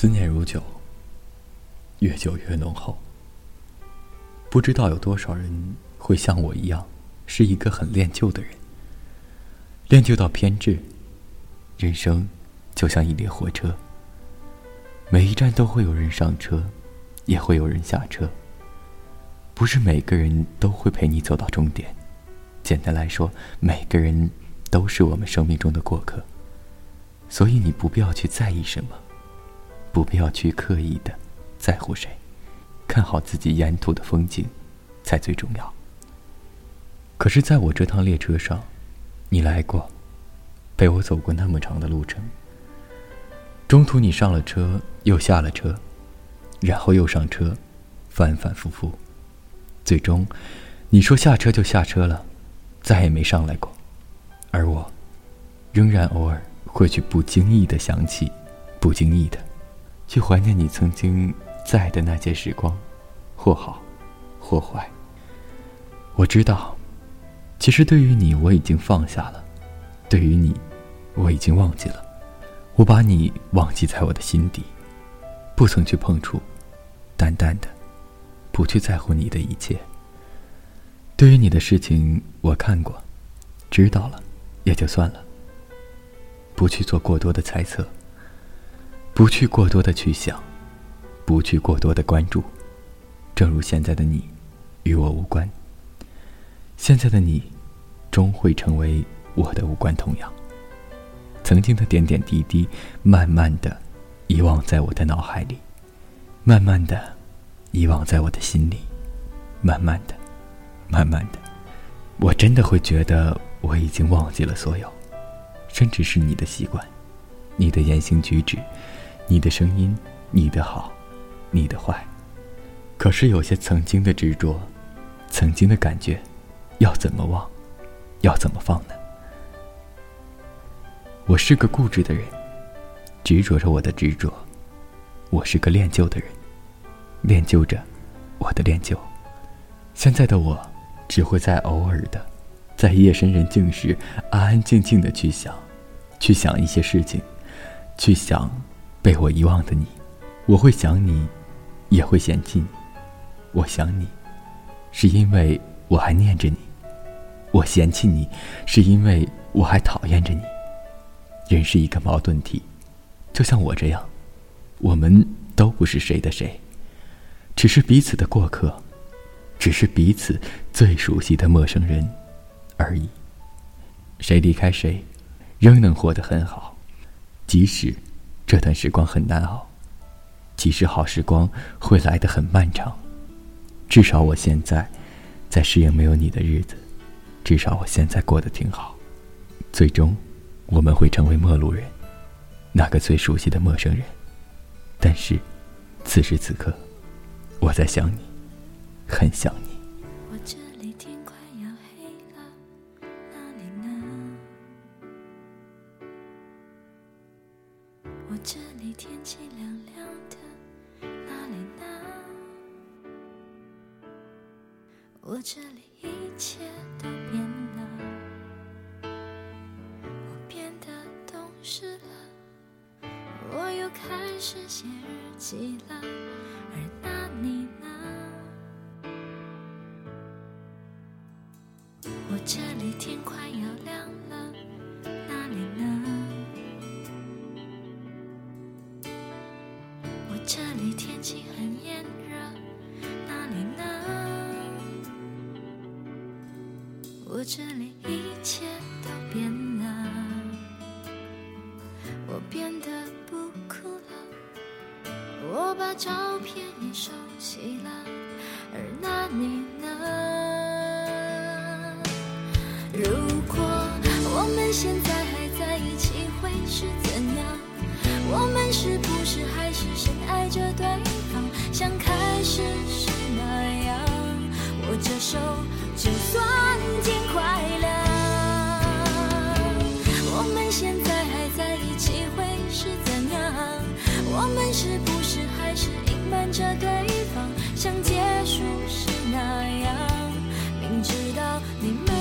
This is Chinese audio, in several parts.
思念如酒，越久越浓厚。不知道有多少人会像我一样，是一个很恋旧的人，恋旧到偏执。人生就像一列火车，每一站都会有人上车，也会有人下车。不是每个人都会陪你走到终点。简单来说，每个人都是我们生命中的过客。所以你不必要去在意什么。不必要去刻意的在乎谁，看好自己沿途的风景，才最重要。可是，在我这趟列车上，你来过，陪我走过那么长的路程。中途你上了车，又下了车，然后又上车，反反复复，最终，你说下车就下车了，再也没上来过。而我，仍然偶尔会去不经意的想起，不经意的。去怀念你曾经在的那些时光，或好，或坏。我知道，其实对于你我已经放下了，对于你，我已经忘记了。我把你忘记在我的心底，不曾去碰触，淡淡的，不去在乎你的一切。对于你的事情，我看过，知道了，也就算了。不去做过多的猜测。不去过多的去想，不去过多的关注，正如现在的你，与我无关。现在的你，终会成为我的无关痛痒。曾经的点点滴滴，慢慢的遗忘在我的脑海里，慢慢的遗忘在我的心里，慢慢的，慢慢的，我真的会觉得我已经忘记了所有，甚至是你的习惯，你的言行举止。你的声音，你的好，你的坏，可是有些曾经的执着，曾经的感觉，要怎么忘，要怎么放呢？我是个固执的人，执着着我的执着，我是个恋旧的人，恋旧着我的恋旧。现在的我，只会在偶尔的，在夜深人静时，安安静静的去想，去想一些事情，去想。被我遗忘的你，我会想你，也会嫌弃你。我想你，是因为我还念着你；我嫌弃你，是因为我还讨厌着你。人是一个矛盾体，就像我这样，我们都不是谁的谁，只是彼此的过客，只是彼此最熟悉的陌生人而已。谁离开谁，仍能活得很好，即使。这段时光很难熬，即使好时光会来得很漫长，至少我现在在适应没有你的日子，至少我现在过得挺好。最终，我们会成为陌路人，那个最熟悉的陌生人。但是，此时此刻，我在想你，很想你。我这里凉凉的，哪里呢？我这里一切都变了，我变得懂事了，我又开始写日记了，而那你呢？我这里天快要亮我这里一切都变了，我变得不哭了，我把照片也收起了，而那你呢？如果我们现在我们是不是还是隐瞒着对方，像结束时那样？明知道你没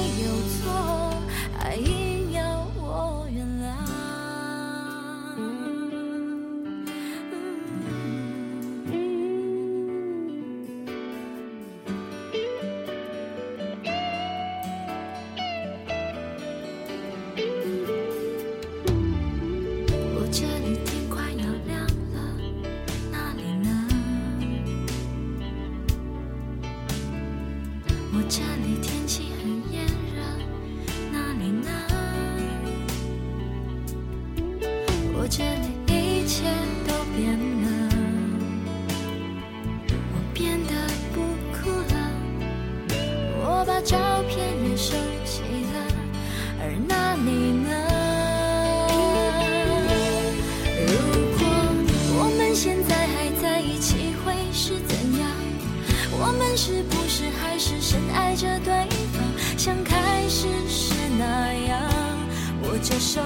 这手，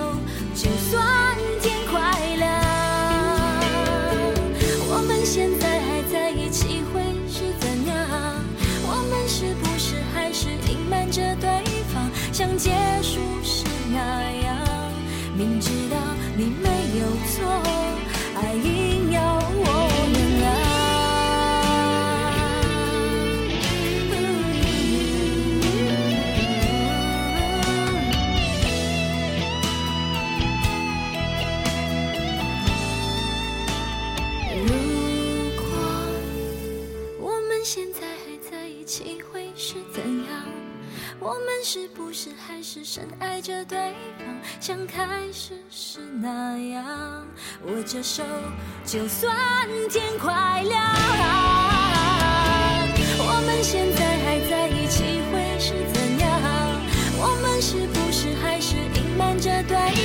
就算天快亮。我们现在还在一起会是怎样？我们是不是还是隐瞒着对方，像结束时那样？明知道你怎样？我们是不是还是深爱着对方，像开始时那样？握着手，就算天快亮。我们现在还在一起，会是怎样？我们是不是还是隐瞒着对方，